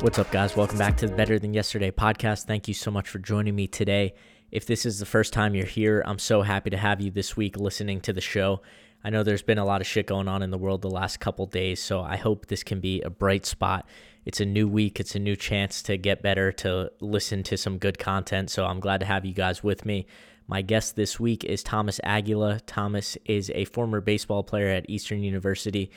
What's up, guys? Welcome back to the Better Than Yesterday podcast. Thank you so much for joining me today. If this is the first time you're here, I'm so happy to have you this week listening to the show. I know there's been a lot of shit going on in the world the last couple days, so I hope this can be a bright spot. It's a new week, it's a new chance to get better, to listen to some good content. So I'm glad to have you guys with me. My guest this week is Thomas Aguila. Thomas is a former baseball player at Eastern University.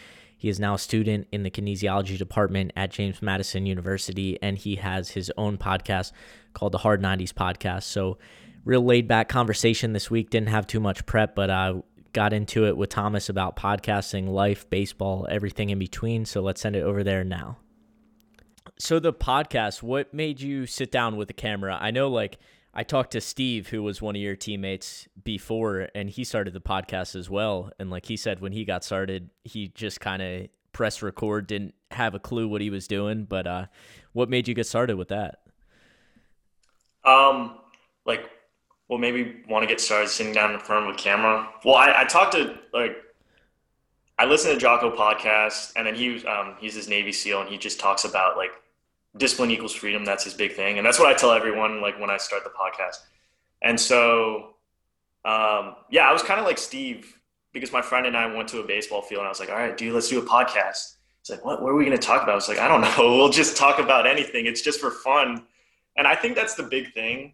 He is now a student in the kinesiology department at James Madison University, and he has his own podcast called the Hard 90s Podcast. So, real laid back conversation this week. Didn't have too much prep, but I got into it with Thomas about podcasting, life, baseball, everything in between. So, let's send it over there now. So, the podcast, what made you sit down with the camera? I know, like, I talked to Steve, who was one of your teammates before, and he started the podcast as well. And like he said, when he got started, he just kind of pressed record, didn't have a clue what he was doing. But uh, what made you get started with that? Um, like, well, maybe want to get started sitting down in front of a camera. Well, I, I talked to like, I listened to Jocko podcast, and then he was um, he's his Navy SEAL, and he just talks about like discipline equals freedom. That's his big thing. And that's what I tell everyone, like when I start the podcast. And so, um, yeah, I was kind of like Steve because my friend and I went to a baseball field and I was like, all right, dude, let's do a podcast. It's like, what, what are we going to talk about? It's like, I don't know. We'll just talk about anything. It's just for fun. And I think that's the big thing.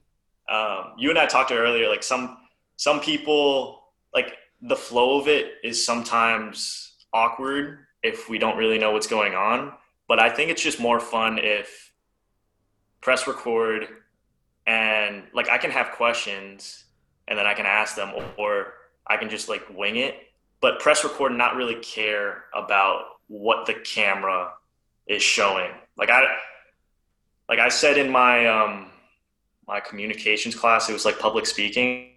Um, you and I talked earlier, like some, some people like the flow of it is sometimes awkward if we don't really know what's going on but I think it's just more fun if press record and like I can have questions and then I can ask them or I can just like wing it. But press record not really care about what the camera is showing. Like I like I said in my um my communications class, it was like public speaking.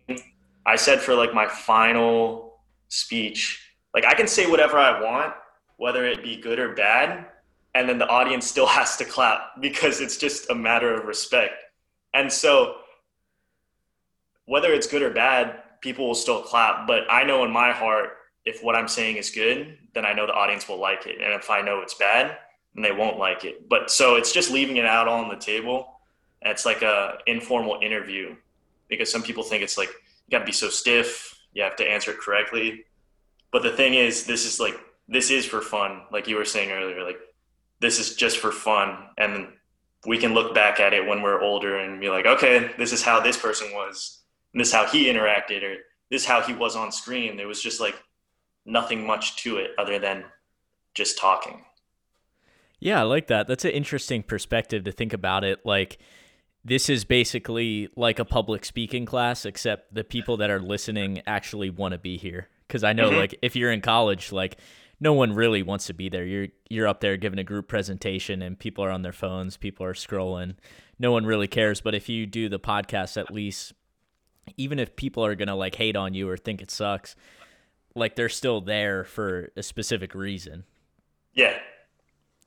I said for like my final speech, like I can say whatever I want, whether it be good or bad, and then the audience still has to clap because it's just a matter of respect. And so whether it's good or bad, people will still clap, but I know in my heart if what I'm saying is good, then I know the audience will like it. And if I know it's bad, then they won't like it. But so it's just leaving it out on the table. And it's like a informal interview because some people think it's like you got to be so stiff, you have to answer it correctly. But the thing is, this is like this is for fun, like you were saying earlier. Like this is just for fun and we can look back at it when we're older and be like okay this is how this person was and this is how he interacted or this is how he was on screen. There was just like nothing much to it other than just talking. Yeah i like that. That's an interesting perspective to think about it. Like this is basically like a public speaking class except the people that are listening actually want to be here. Because i know mm-hmm. like if you're in college like no one really wants to be there. You're you're up there giving a group presentation and people are on their phones, people are scrolling. No one really cares, but if you do the podcast at least even if people are going to like hate on you or think it sucks, like they're still there for a specific reason. Yeah.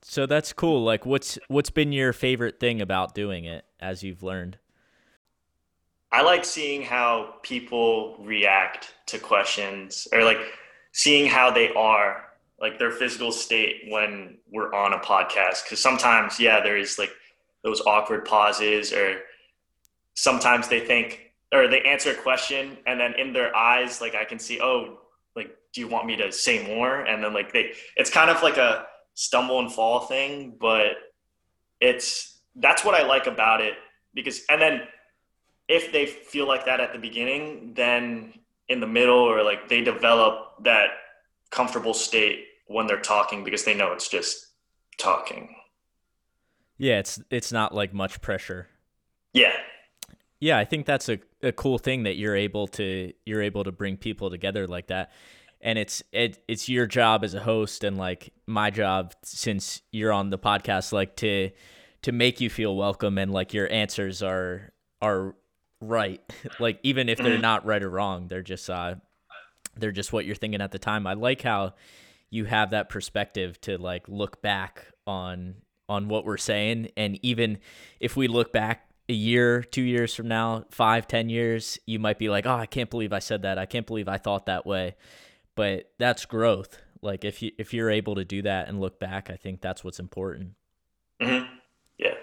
So that's cool. Like what's what's been your favorite thing about doing it as you've learned? I like seeing how people react to questions or like seeing how they are like their physical state when we're on a podcast because sometimes yeah there is like those awkward pauses or sometimes they think or they answer a question and then in their eyes like i can see oh like do you want me to say more? And then like they it's kind of like a stumble and fall thing but it's that's what i like about it because and then if they feel like that at the beginning then in the middle or like they develop that comfortable state when they're talking because they know it's just talking. Yeah, it's it's not like much pressure. Yeah. Yeah, I think that's a, a cool thing that you're able to you're able to bring people together like that. and it's it it's your job as a host and like my job since you're on the podcast like to to make you feel welcome and like your answers are are right like even if they're mm-hmm. not right or wrong they're just uh they're just what you're thinking at the time i like how you have that perspective to like look back on on what we're saying. And even if we look back a year two years from now five ten years you might be like oh i can't believe i said that. I can't believe i thought that way. But that's growth. Like if you if you're able to do that and look back i think that's what's important. Mm-hmm. yeah.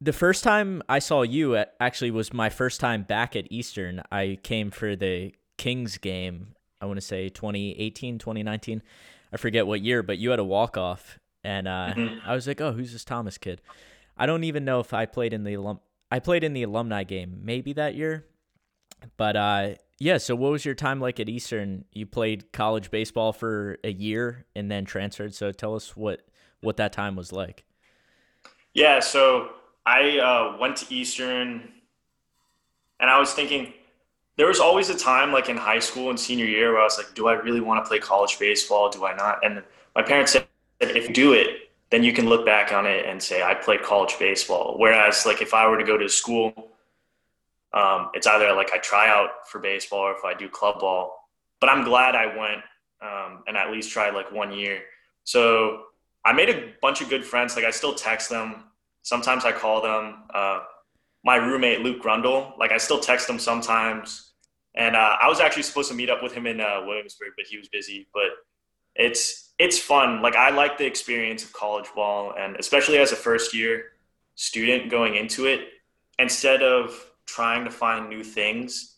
The first time i saw you actually was my first time back at eastern. I came for the kings game i want to say 2018 2019 i forget what year but you had a walk off and uh, mm-hmm. I was like, "Oh, who's this Thomas kid?" I don't even know if I played in the alum. I played in the alumni game maybe that year, but uh, yeah. So, what was your time like at Eastern? You played college baseball for a year and then transferred. So, tell us what what that time was like. Yeah. So I uh, went to Eastern, and I was thinking there was always a time like in high school and senior year where I was like, do I really want to play college baseball? Do I not? And my parents said if you do it, then you can look back on it and say, I played college baseball. Whereas, like, if I were to go to school, um, it's either like I try out for baseball or if I do club ball. But I'm glad I went um, and at least tried like one year. So I made a bunch of good friends. Like, I still text them. Sometimes I call them. Uh, my roommate, Luke Grundle, like, I still text him sometimes. And uh, I was actually supposed to meet up with him in uh, Williamsburg, but he was busy. But it's it's fun. Like I like the experience of college ball, and especially as a first year student going into it, instead of trying to find new things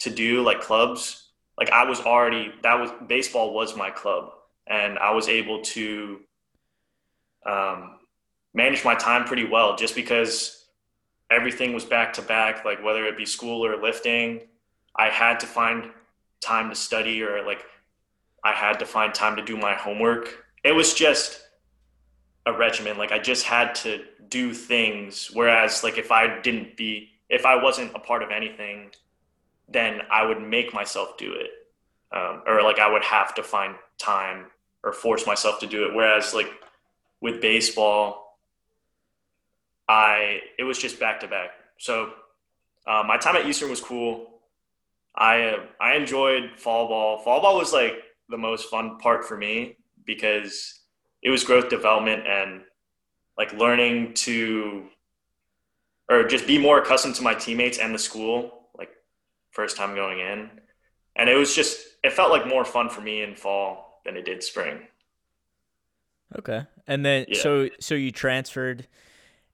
to do like clubs, like I was already that was baseball was my club, and I was able to um, manage my time pretty well just because everything was back to back. Like whether it be school or lifting, I had to find time to study or like I had to find time to do my homework. It was just a regimen. Like I just had to do things. Whereas like if I didn't be, if I wasn't a part of anything, then I would make myself do it. Um, or like I would have to find time or force myself to do it. Whereas like with baseball, I, it was just back to back. So uh, my time at Eastern was cool. I, I enjoyed fall ball. Fall ball was like the most fun part for me because it was growth development and like learning to or just be more accustomed to my teammates and the school like first time going in and it was just it felt like more fun for me in fall than it did spring okay and then yeah. so so you transferred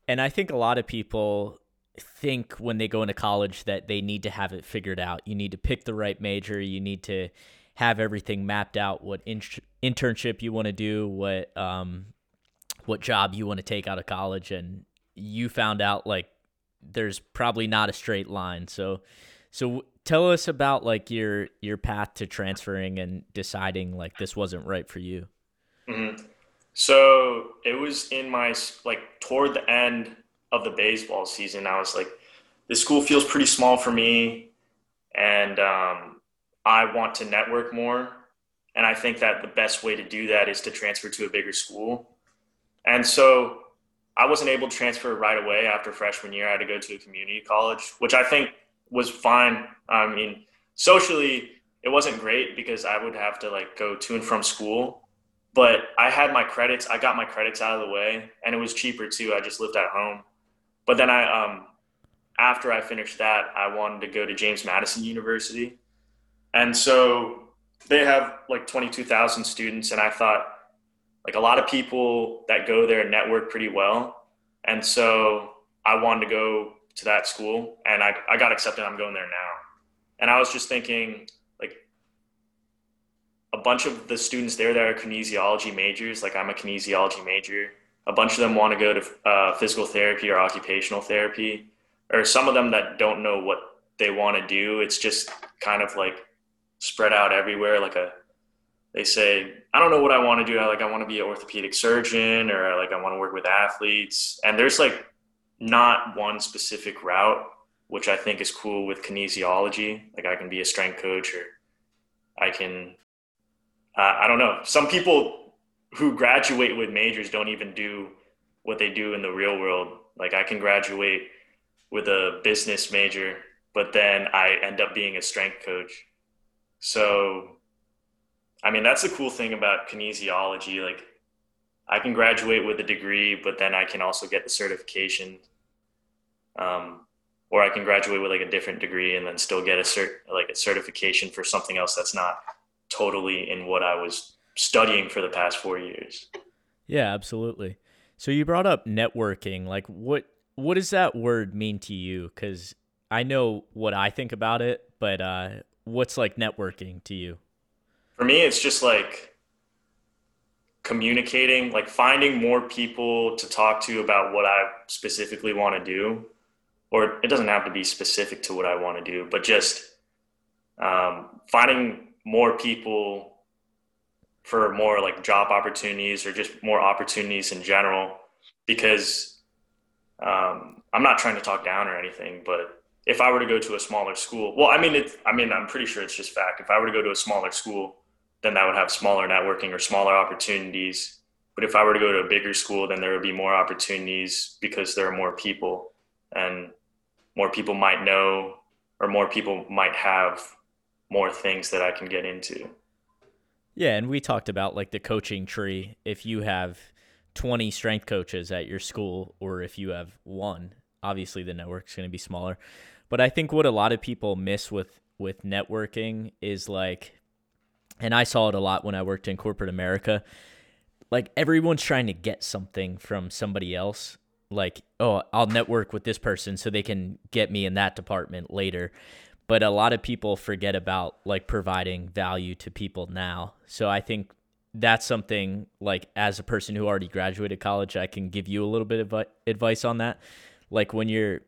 and i think a lot of people think when they go into college that they need to have it figured out. You need to pick the right major. You need to have everything mapped out what in- internship you want to do what um what job you want to take out of college and you found out like there's probably not a straight line. So so tell us about like your your path to transferring and deciding like this wasn't right for you. Mm-hmm. so it was in my like toward the end of the baseball season i was like this school feels pretty small for me and um I want to network more. And I think that the best way to do that is to transfer to a bigger school. And so I wasn't able to transfer right away after freshman year. I had to go to a community college, which I think was fine. I mean, socially, it wasn't great because I would have to like go to and from school. But I had my credits. I got my credits out of the way, and it was cheaper too. I just lived at home. But then I, um, after I finished that, I wanted to go to James Madison University, and so they have like 22,000 students. And I thought, like, a lot of people that go there network pretty well. And so I wanted to go to that school and I, I got accepted. I'm going there now. And I was just thinking, like, a bunch of the students there that are kinesiology majors, like, I'm a kinesiology major. A bunch of them want to go to uh, physical therapy or occupational therapy, or some of them that don't know what they want to do. It's just kind of like spread out everywhere. Like a, they say, I don't know what I want to do. I like, I want to be an orthopedic surgeon or like, I want to work with athletes. And there's like not one specific route, which I think is cool with kinesiology. Like I can be a strength coach or I can, uh, I don't know. Some people who graduate with majors don't even do what they do in the real world. Like I can graduate with a business major, but then I end up being a strength coach. So, I mean, that's the cool thing about kinesiology. Like, I can graduate with a degree, but then I can also get the certification. Um, or I can graduate with like a different degree and then still get a cert like a certification for something else that's not totally in what I was studying for the past four years. Yeah, absolutely. So you brought up networking. Like, what what does that word mean to you? Because I know what I think about it, but uh, what's like networking to you? For me, it's just like communicating, like finding more people to talk to about what I specifically want to do. Or it doesn't have to be specific to what I want to do, but just um, finding more people for more like job opportunities or just more opportunities in general. Because um, I'm not trying to talk down or anything, but if I were to go to a smaller school, well, I mean, I mean, I'm pretty sure it's just fact. If I were to go to a smaller school, then that would have smaller networking or smaller opportunities. But if I were to go to a bigger school, then there would be more opportunities because there are more people and more people might know or more people might have more things that I can get into. Yeah, and we talked about like the coaching tree. If you have 20 strength coaches at your school or if you have one, obviously the network's going to be smaller. But I think what a lot of people miss with with networking is like and I saw it a lot when I worked in corporate America. Like everyone's trying to get something from somebody else. Like, oh, I'll network with this person so they can get me in that department later. But a lot of people forget about like providing value to people now. So I think that's something like as a person who already graduated college, I can give you a little bit of advice on that. Like when you're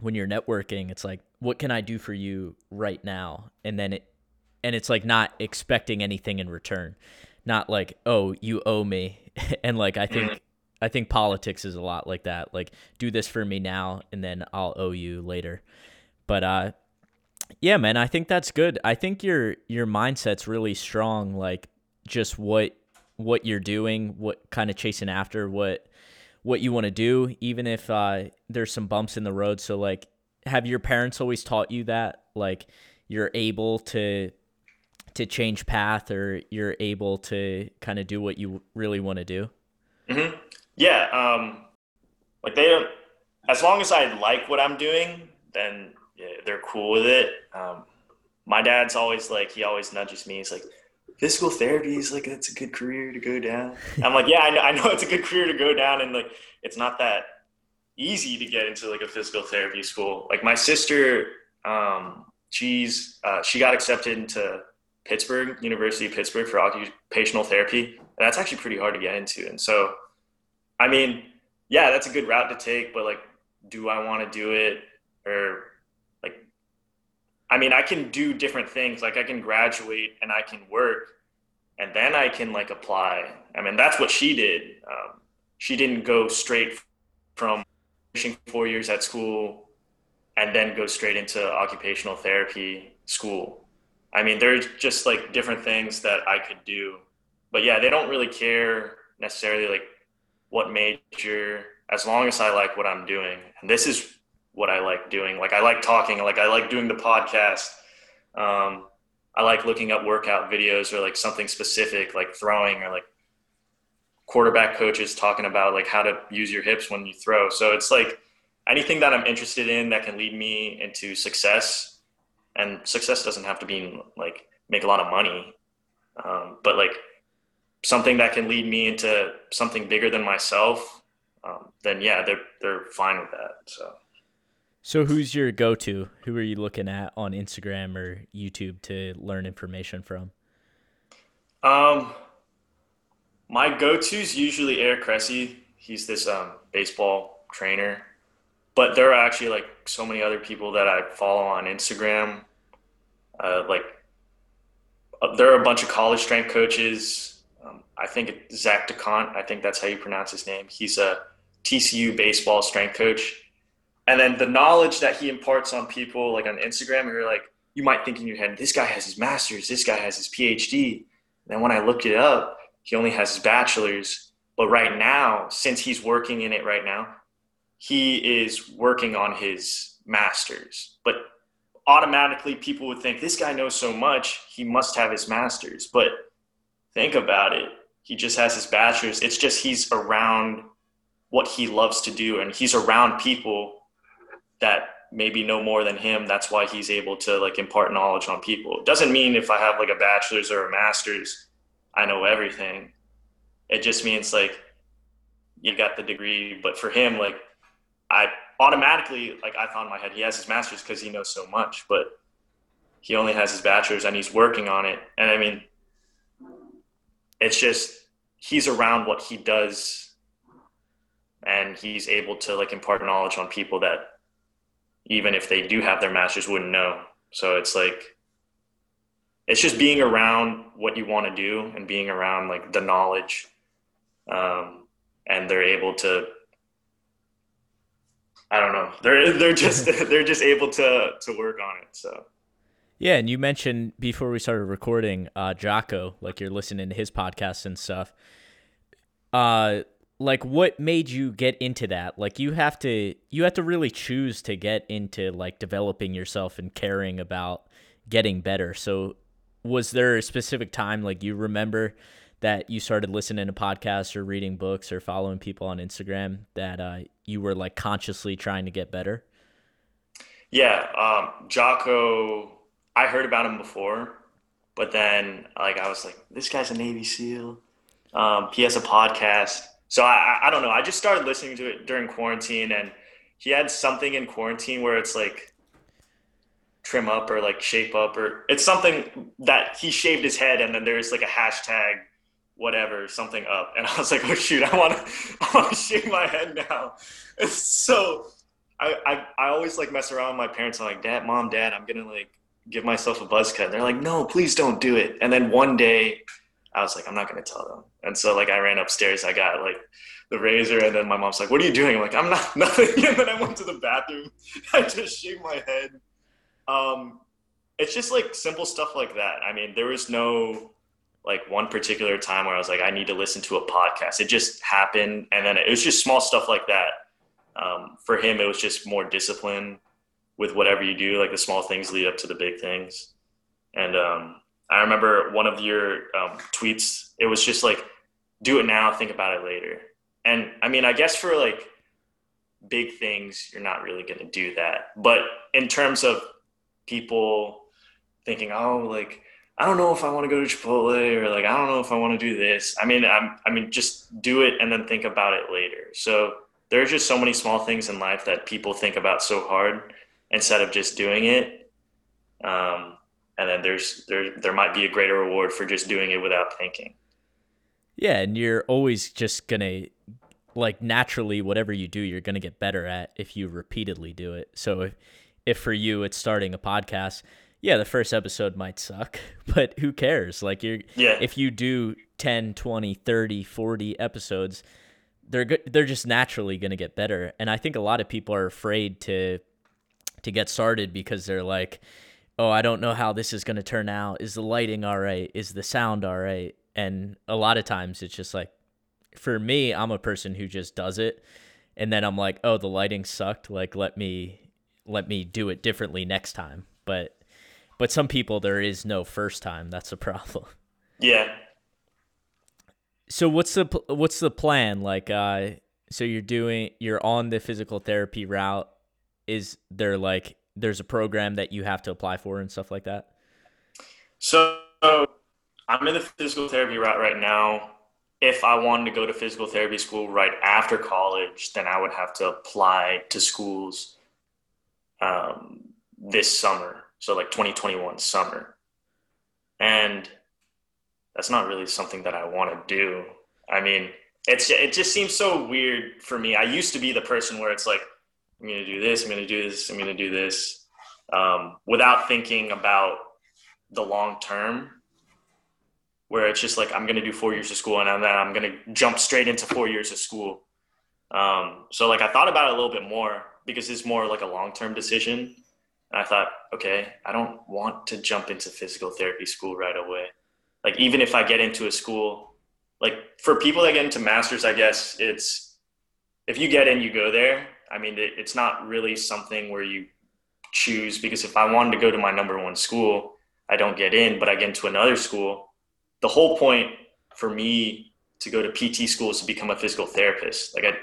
when you're networking, it's like, what can I do for you right now? And then it and it's like not expecting anything in return not like oh you owe me and like i think i think politics is a lot like that like do this for me now and then i'll owe you later but uh yeah man i think that's good i think your your mindset's really strong like just what what you're doing what kind of chasing after what what you want to do even if uh there's some bumps in the road so like have your parents always taught you that like you're able to to change path or you're able to kind of do what you really want to do? Mm-hmm. Yeah. Um, like they don't, as long as I like what I'm doing, then yeah, they're cool with it. Um, my dad's always like, he always nudges me. He's like, physical therapy is like, it's a good career to go down. I'm like, yeah, I know, I know it's a good career to go down. And like, it's not that easy to get into like a physical therapy school. Like my sister, um, she's, uh, she got accepted into Pittsburgh, University of Pittsburgh for occupational therapy. And that's actually pretty hard to get into. And so, I mean, yeah, that's a good route to take, but like, do I want to do it? Or I mean, I can do different things. Like, I can graduate and I can work and then I can like apply. I mean, that's what she did. Um, she didn't go straight from finishing four years at school and then go straight into occupational therapy school I mean, there's just like different things that I could do. But yeah, they don't really care necessarily like what major, as long as I like what I'm doing. And this is what I like doing. Like I like talking, like I like doing the podcast. Um, I like looking up workout videos or like something specific, like throwing or like quarterback coaches talking about like how to use your hips when you throw. So it's like anything that I'm interested in that can lead me into success and success doesn't have to be like make a lot of money um, but like something that can lead me into something bigger than myself um, then yeah they're they're fine with that so so who's your go-to who are you looking at on instagram or youtube to learn information from um my go-to is usually eric Cressey. he's this um, baseball trainer but there are actually like so many other people that I follow on Instagram. Uh, like uh, there are a bunch of college strength coaches. Um, I think Zach DeCont. I think that's how you pronounce his name. He's a TCU baseball strength coach. And then the knowledge that he imparts on people like on Instagram, you're like you might think in your head, this guy has his master's, this guy has his PhD. And then when I look it up, he only has his bachelor's. But right now, since he's working in it right now, he is working on his master's. But automatically, people would think this guy knows so much, he must have his master's. But think about it, he just has his bachelor's. It's just he's around what he loves to do, and he's around people that maybe know more than him. That's why he's able to like impart knowledge on people. It doesn't mean if I have like a bachelor's or a master's, I know everything. It just means like you got the degree, but for him, like I automatically like I thought in my head he has his master's because he knows so much, but he only has his bachelor's and he's working on it. And I mean, it's just he's around what he does, and he's able to like impart knowledge on people that even if they do have their master's wouldn't know. So it's like it's just being around what you want to do and being around like the knowledge um, and they're able to I don't know. They're they're just they're just able to to work on it. So yeah, and you mentioned before we started recording, uh, Jocko, like you're listening to his podcasts and stuff. Uh, like what made you get into that? Like you have to you have to really choose to get into like developing yourself and caring about getting better. So was there a specific time like you remember that you started listening to podcasts or reading books or following people on Instagram that uh, you were like consciously trying to get better? Yeah, um, Jocko. I heard about him before, but then like I was like, this guy's a Navy SEAL. Um, he has a podcast, so I, I don't know. I just started listening to it during quarantine, and he had something in quarantine where it's like trim up or like shape up or it's something that he shaved his head and then there's like a hashtag whatever something up. And i was like oh shoot i want to i want to shave my head now. It's so I, I i always like mess around with my parents. I'm like dad mom dad i'm gonna like give myself a buzz cut. And they're like no please don't do it. And then one day i was like i'm not gonna tell them and so like i ran upstairs i got like the razor and then my mom's like what are you doing I'm like i'm not nothing and then i went to the bathroom i just shaved my head um it's just like simple stuff like that i mean there was no like one particular time where I was like, I need to listen to a podcast. It just happened, and then it was just small stuff like that. Um, for him, it was just more discipline with whatever you do. Like the small things lead up to the big things. And um, I remember one of your um, tweets. It was just like, "Do it now, think about it later." And I mean, I guess for like big things, you're not really going to do that. But in terms of people thinking, "Oh, like." I don't know if I want to go to Chipotle or like I don't know if I want to do this. I mean, I'm, I mean, just do it and then think about it later. So there are just so many small things in life that people think about so hard instead of just doing it. Um, and then there's there there might be a greater reward for just doing it without thinking. Yeah, and you're always just gonna like naturally whatever you do, you're gonna get better at if you repeatedly do it. So if if for you it's starting a podcast yeah, the first episode might suck, but who cares? Like you're yeah. if you do 10, 20, 30, 40 episodes, they're good, they're just naturally going to get better. And I think a lot of people are afraid to to get started because they're like, "Oh, I don't know how this is going to turn out. Is the lighting all right? Is the sound all right?" And a lot of times it's just like for me, I'm a person who just does it and then I'm like, "Oh, the lighting sucked. Like let me let me do it differently next time." But but some people there is no first time. That's a problem. Yeah. So what's the what's the plan? Like, uh, so you're doing you're on the physical therapy route. Is there like there's a program that you have to apply for and stuff like that? So I'm in the physical therapy route right now. If I wanted to go to physical therapy school right after college, then I would have to apply to schools um, this summer so like 2021 summer and that's not really something that i want to do i mean it's it just seems so weird for me i used to be the person where it's like i'm going to do this i'm going to do this i'm going to do this um, without thinking about the long term where it's just like i'm going to do four years of school and then i'm going to jump straight into four years of school um, so like i thought about it a little bit more because it's more like a long term decision And I thought, okay, I don't want to jump into physical therapy school right away. Like even if I get into a school, like for people that get into masters, I guess it's if you get in, you go there. I mean, it, it's not really something where you choose because if I wanted to go to my number one school, I don't get in, but I get into another school. The whole point for me to go to PT school is to become a physical therapist. Like I,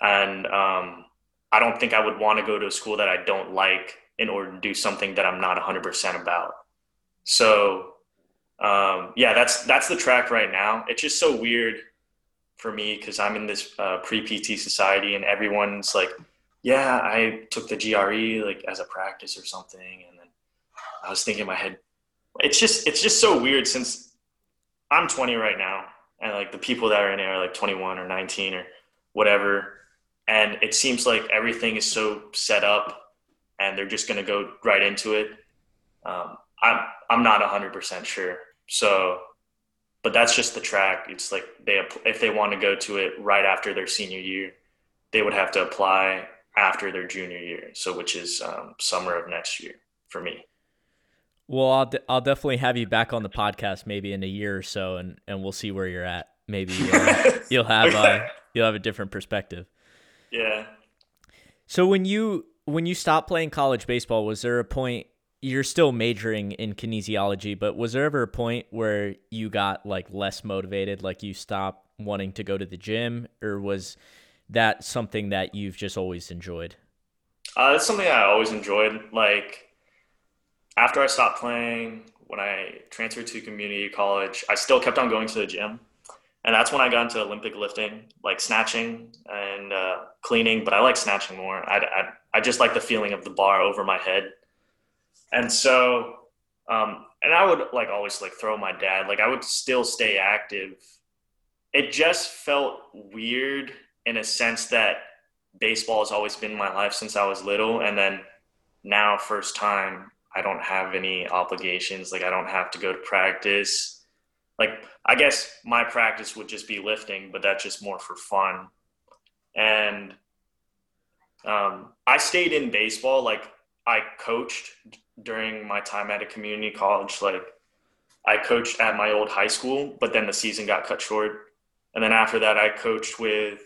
and um, I don't think I would want to go to a school that I don't like in order to do something that I'm not 100% about. So um, yeah, that's that's the track right now. It's just so weird for me because I'm in this uh, pre PT society and everyone's like, yeah, I took the GRE like as a practice or something, and then I was thinking in my head, it's just it's just so weird since I'm 20 right now, and like the people that are in there are like 21 or 19 or whatever, and it seems like everything is so set up, and they're just gonna go right into it. Um, I'm I'm not 100% sure, so but that's just the track. It's like they if they want to go to it right after their senior year, they would have to apply after their junior year. So which is um, summer of next year for me. Well, I'll de- I'll definitely have you back on the podcast maybe in a year or so, and and we'll see where you're at. Maybe uh, you'll have uh, you'll have a different perspective. Yeah. So when you when you stopped playing college baseball, was there a point you're still majoring in kinesiology, but was there ever a point where you got like less motivated, like you stopped wanting to go to the gym, or was that something that you've just always enjoyed? Uh, it's something I always enjoyed. Like after I stopped playing, when I transferred to community college, I still kept on going to the gym, and that's when I got into Olympic lifting, like snatching and uh, cleaning. But I like snatching more. I, I I just like the feeling of the bar over my head and so, um, and I would like always like throw my dad, like I would still stay active. It just felt weird in a sense that baseball has always been my life since I was little. And then now, first time, I don't have any obligations. Like I don't have to go to practice. Like I guess my practice would just be lifting, but that's just more for fun. And um, I stayed in baseball. Like I coached during my time at a community college. Like I coached at my old high school, but then the season got cut short. And then after that, I coached with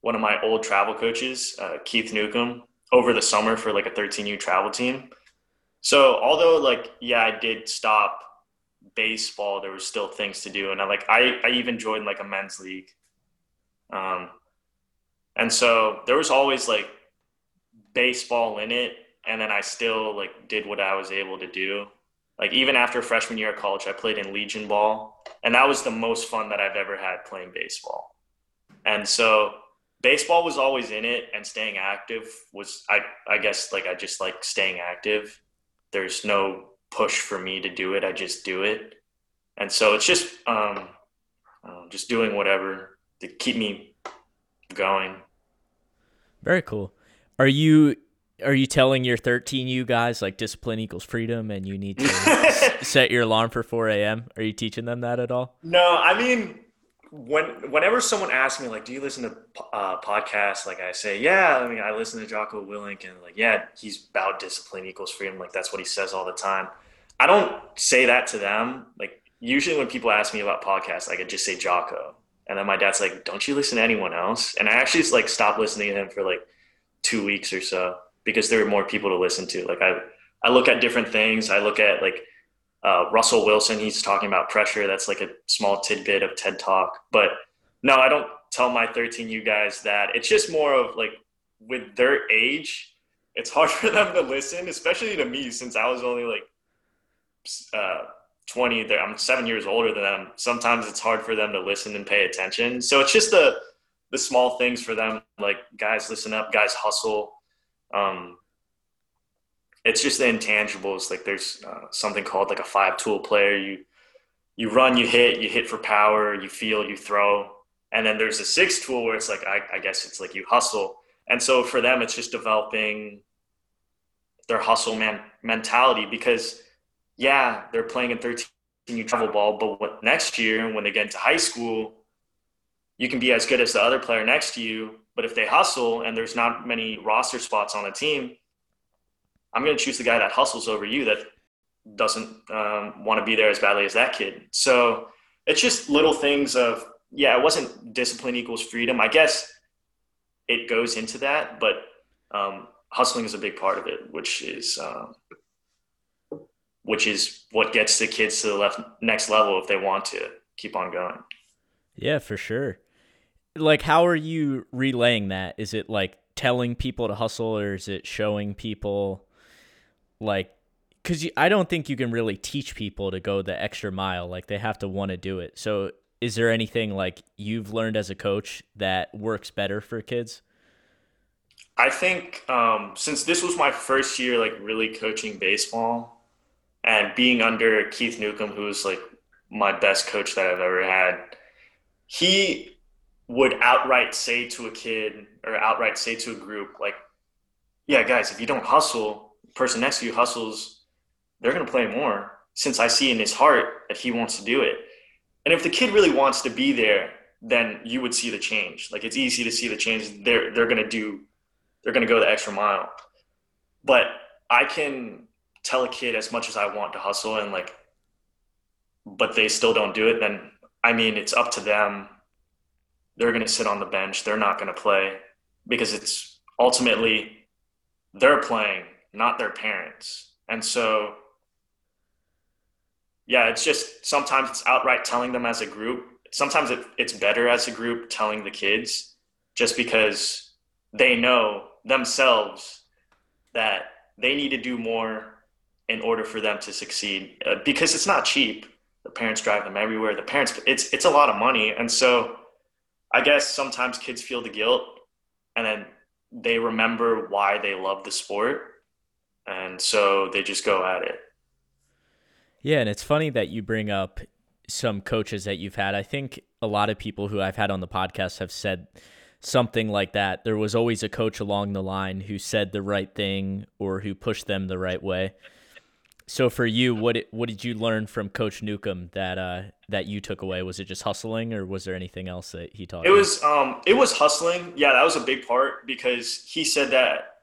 one of my old travel coaches, uh, Keith Newcomb, over the summer for like a 13U travel team. So although like yeah, I did stop baseball, there was still things to do, and I like I I even joined like a men's league. Um, and so there was always like baseball in it and then I still like did what I was able to do. Like even after freshman year of college, I played in Legion ball, and that was the most fun that I've ever had playing baseball. And so baseball was always in it, and staying active was I I guess like I just like staying active. There's no push for me to do it. I just do it, and so it's just um, just doing whatever to keep me going. Very cool. Are you are you telling your 13U guys like discipline equals freedom and you need to set your alarm for 4 a.m.? Are you teaching them that at all? No, I mean, when whenever someone asks me like, "Do you listen to uh, podcasts?" Like I say, "Yeah." I mean, I listen to Jocko Willink, and like, yeah, he's about discipline equals freedom. Like that's what he says all the time. I don't say that to them. Like usually when people ask me about podcasts, like I just say Jocko, and then my dad's like, "Don't you listen to anyone else?" And I actually like stopped listening to him for like two weeks or so because there are more people to listen to. Like I, I look at different things. I look at like uh, Russell Wilson. He's talking about pressure. That's like a small tidbit of TED Talk. But no, I don't tell my 13U guys that. It's just more of like with their age, it's hard for them to listen, especially to me since I was only like uh, 20. I'm seven years older than them. Sometimes it's hard for them to listen and pay attention. So it's just the the small things for them, like guys, listen up, guys, hustle um, it's just the intangibles. Like there's uh, something called like a five tool player. You you run, you hit, you hit for power, you feel, you throw, and then there's a six tool where it's like I, I guess it's like you hustle. And so for them, it's just developing their hustle man mentality because yeah, they're playing in 13 you travel ball, but what, next year when they get into high school, you can be as good as the other player next to you, but if they hustle and there's not many roster spots on a team, I'm going to choose the guy that hustles over you that doesn't um, want to be there as badly as that kid. So it's just little things of, yeah, it wasn't discipline equals freedom. I guess it goes into that, but um, hustling is a big part of it, which is, um, which is what gets the kids to the left next level if they want to keep on going. Yeah, for sure. Like, how are you relaying that? Is it like telling people to hustle, or is it showing people, like, because I don't think you can really teach people to go the extra mile. Like, they have to want to do it. So, is there anything like you've learned as a coach that works better for kids? I think um, since this was my first year, like really coaching baseball, and being under Keith Newcomb, who's like my best coach that I've ever had, he would outright say to a kid or outright say to a group, like, yeah, guys, if you don't hustle, person next to you hustles, they're going to play more since I see in his heart that he wants to do it. And if the kid really wants to be there, then you would see the change. Like it's easy to see the change. They're, they're going to do, they're going to go the extra mile. But I can tell a kid as much as I want to hustle and like but they still don't do it, then I mean, it's up to them. They're going to sit on the bench. They're not going to play because it's ultimately they're playing, not their parents. And so, yeah, it's just sometimes it's outright telling them as a group. Sometimes it, it's better as a group telling the kids just because they know themselves that they need to do more in order for them to succeed uh, because it's not cheap the parents drive them everywhere. The parents, it's it's a lot of money, and so I guess sometimes kids feel the guilt, and then they remember why they love the sport, and so they just go at it. Yeah, and it's funny that you bring up some coaches that you've had. I think a lot of people who I've had on the podcast have said something like that. There was always a coach along the line who said the right thing or who pushed them the right way. So for you, what it, what did you learn from Coach Newcomb that uh, that you took away? Was it just hustling, or was there anything else that he taught? It you? was um, it was hustling. Yeah, that was a big part because he said that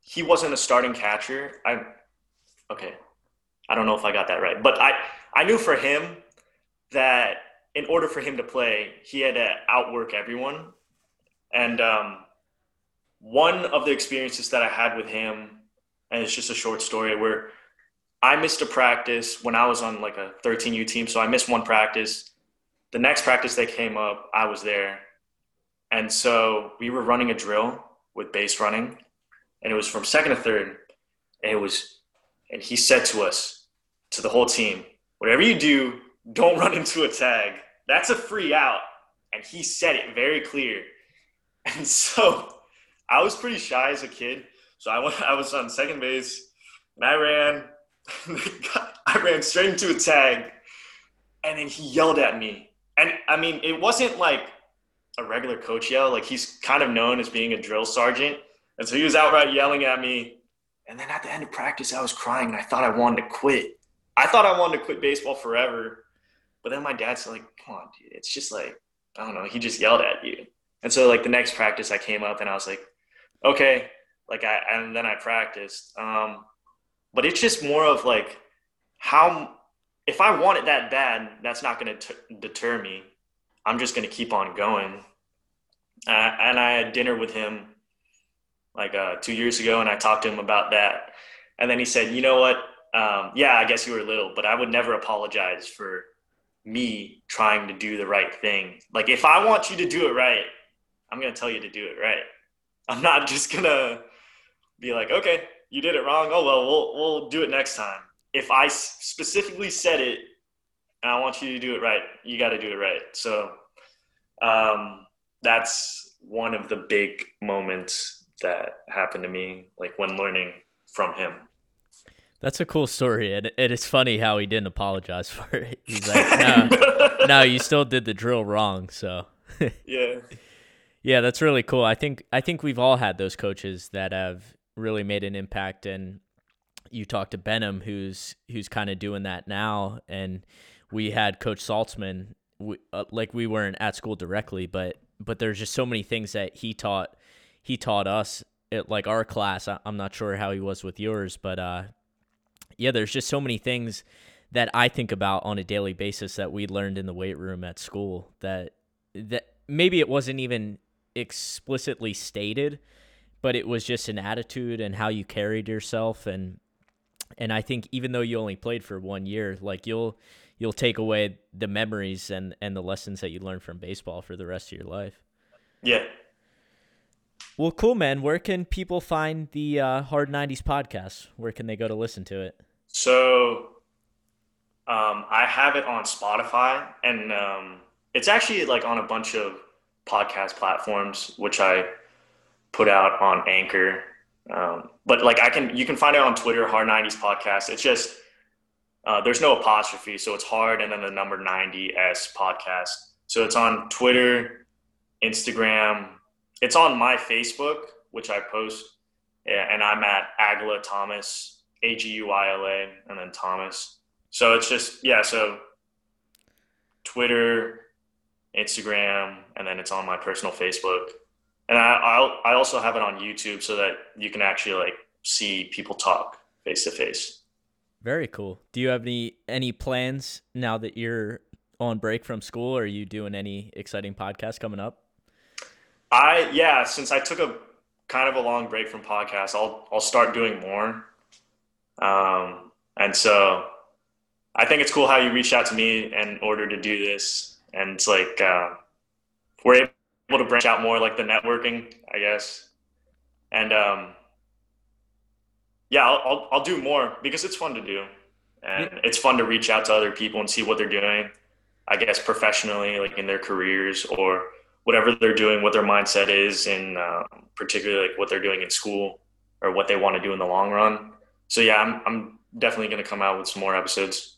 he wasn't a starting catcher. I okay, I don't know if I got that right, but I I knew for him that in order for him to play, he had to outwork everyone. And um, one of the experiences that I had with him, and it's just a short story where I missed a practice when I was on like a 13U team. So I missed one practice. The next practice they came up, I was there. And so we were running a drill with base running. And it was from second to third. And it was, and he said to us, to the whole team, whatever you do, don't run into a tag. That's a free out. And he said it very clear. And so I was pretty shy as a kid. So I went, I was on second base and I ran I ran straight into a tag, and then he yelled at me. And I mean, it wasn't like a regular coach yell. Like he's kind of known as being a drill sergeant, and so he was outright yelling at me. And then at the end of practice, I was crying, and I thought I wanted to quit. I thought I wanted to quit baseball forever. But then my dad's like, "Come on, dude. It's just like I don't know. He just yelled at you." And so like the next practice, I came up and I was like, "Okay." Like I and then I practiced. Um, but it's just more of like how if I want it that bad, that's not going to deter me. I'm just going to keep on going. Uh, and I had dinner with him like uh, two years ago, and I talked to him about that. And then he said, "You know what? Um, yeah, I guess you were little, but I would never apologize for me trying to do the right thing. Like if I want you to do it right, I'm to tell you to do it right. I'm not just to be like, okay, you did it wrong. Oh well, we'll we'll do it next time. If I specifically said it, and I want you to do it right, you got to do it right. So um, that's one of the big moments that happened to me, like when learning from him. That's a cool story, and it is funny how he didn't apologize for it. He's like, "No, no, you still did the drill wrong." So yeah, yeah, that's really cool. I think I think we've all had those coaches that have really made an impact and you talked to Benham who's who's kind of doing that now and we had coach Saltzman we, uh, like we weren't at school directly but but there's just so many things that he taught he taught us it, like our class. I, I'm not sure how he was with yours, but uh, yeah, there's just so many things that I think about on a daily basis that we learned in the weight room at school that that maybe it wasn't even explicitly stated, but it was just an attitude and how you carried yourself and and I think even though you only played for one year, like you'll you'll take away the memories and and the lessons that you learned from baseball for the rest of your life. Yeah. Well, cool, man. Where can people find the uh, Hard 90s podcast? Where can they go to listen to it? So um, I have it on Spotify, and um, it's actually like on a bunch of podcast platforms, which I put out on Anchor. Um, but like I can, you can find it on Twitter, Hard 90s Podcast. It's just uh, there's no apostrophe, so it's hard, and then the number 90s podcast. So it's on Twitter, Instagram. It's on my Facebook, which I post, and I'm at Aguila Thomas, A G U I L A, and then Thomas. So it's just yeah. So Twitter, Instagram, and then it's on my personal Facebook. And I I'll, I also have it on YouTube so that you can actually like see people talk face to face. Very cool. Do you have any any plans now that you're on break from school? Are you doing any exciting podcasts coming up? I yeah, since I took a kind of a long break from podcasts, I'll I'll start doing more. Um, and so I think it's cool how you reached out to me in order to do this, and it's like uh, we're able to branch out more, like the networking, I guess. And um, yeah, I'll, I'll, I'll do more because it's fun to do, and yeah. it's fun to reach out to other people and see what they're doing. I guess professionally, like in their careers or whatever they're doing, what their mindset is, and uh, particularly like what they're doing in school or what they want to do in the long run. So yeah, I'm I'm definitely gonna come out with some more episodes.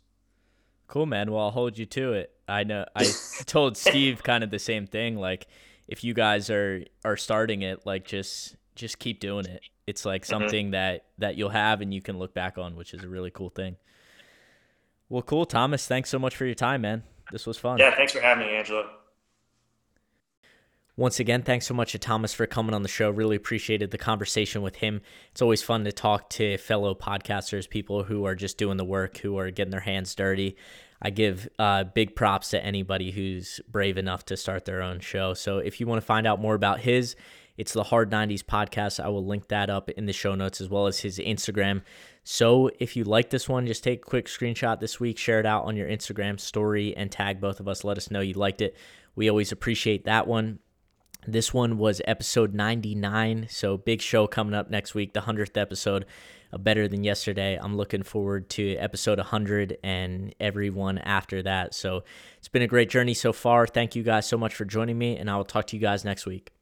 Cool, man. Well, I'll hold you to it. I know I told Steve kind of the same thing. Like, if you guys are are starting it, like just just keep doing it. It's like mm-hmm. something mm-hmm. that that you'll have and you can look back on, which is a really cool thing. Well, cool, Thomas. Thanks so much for your time, man. This was fun. Yeah, thanks for having me, Angela. Once again, thanks so much to Thomas for coming on the show. Really appreciated the conversation with him. It's always fun to talk to fellow podcasters, people who are just doing the work, who are getting their hands dirty. I give uh, big props to anybody who's brave enough to start their own show. So if you want to find out more about his, it's the Hard 90s podcast. I will link that up in the show notes as well as his Instagram. So if you like this one, just take a quick screenshot this week, share it out on your Instagram story, and tag both of us. Let us know you liked it. We always appreciate that one. This one was episode 99. So, big show coming up next week, the 100th episode Better Than Yesterday. I'm looking forward to episode 100 and everyone after that. So, it's been a great journey so far. Thank you guys so much for joining me, and I will talk to you guys next week.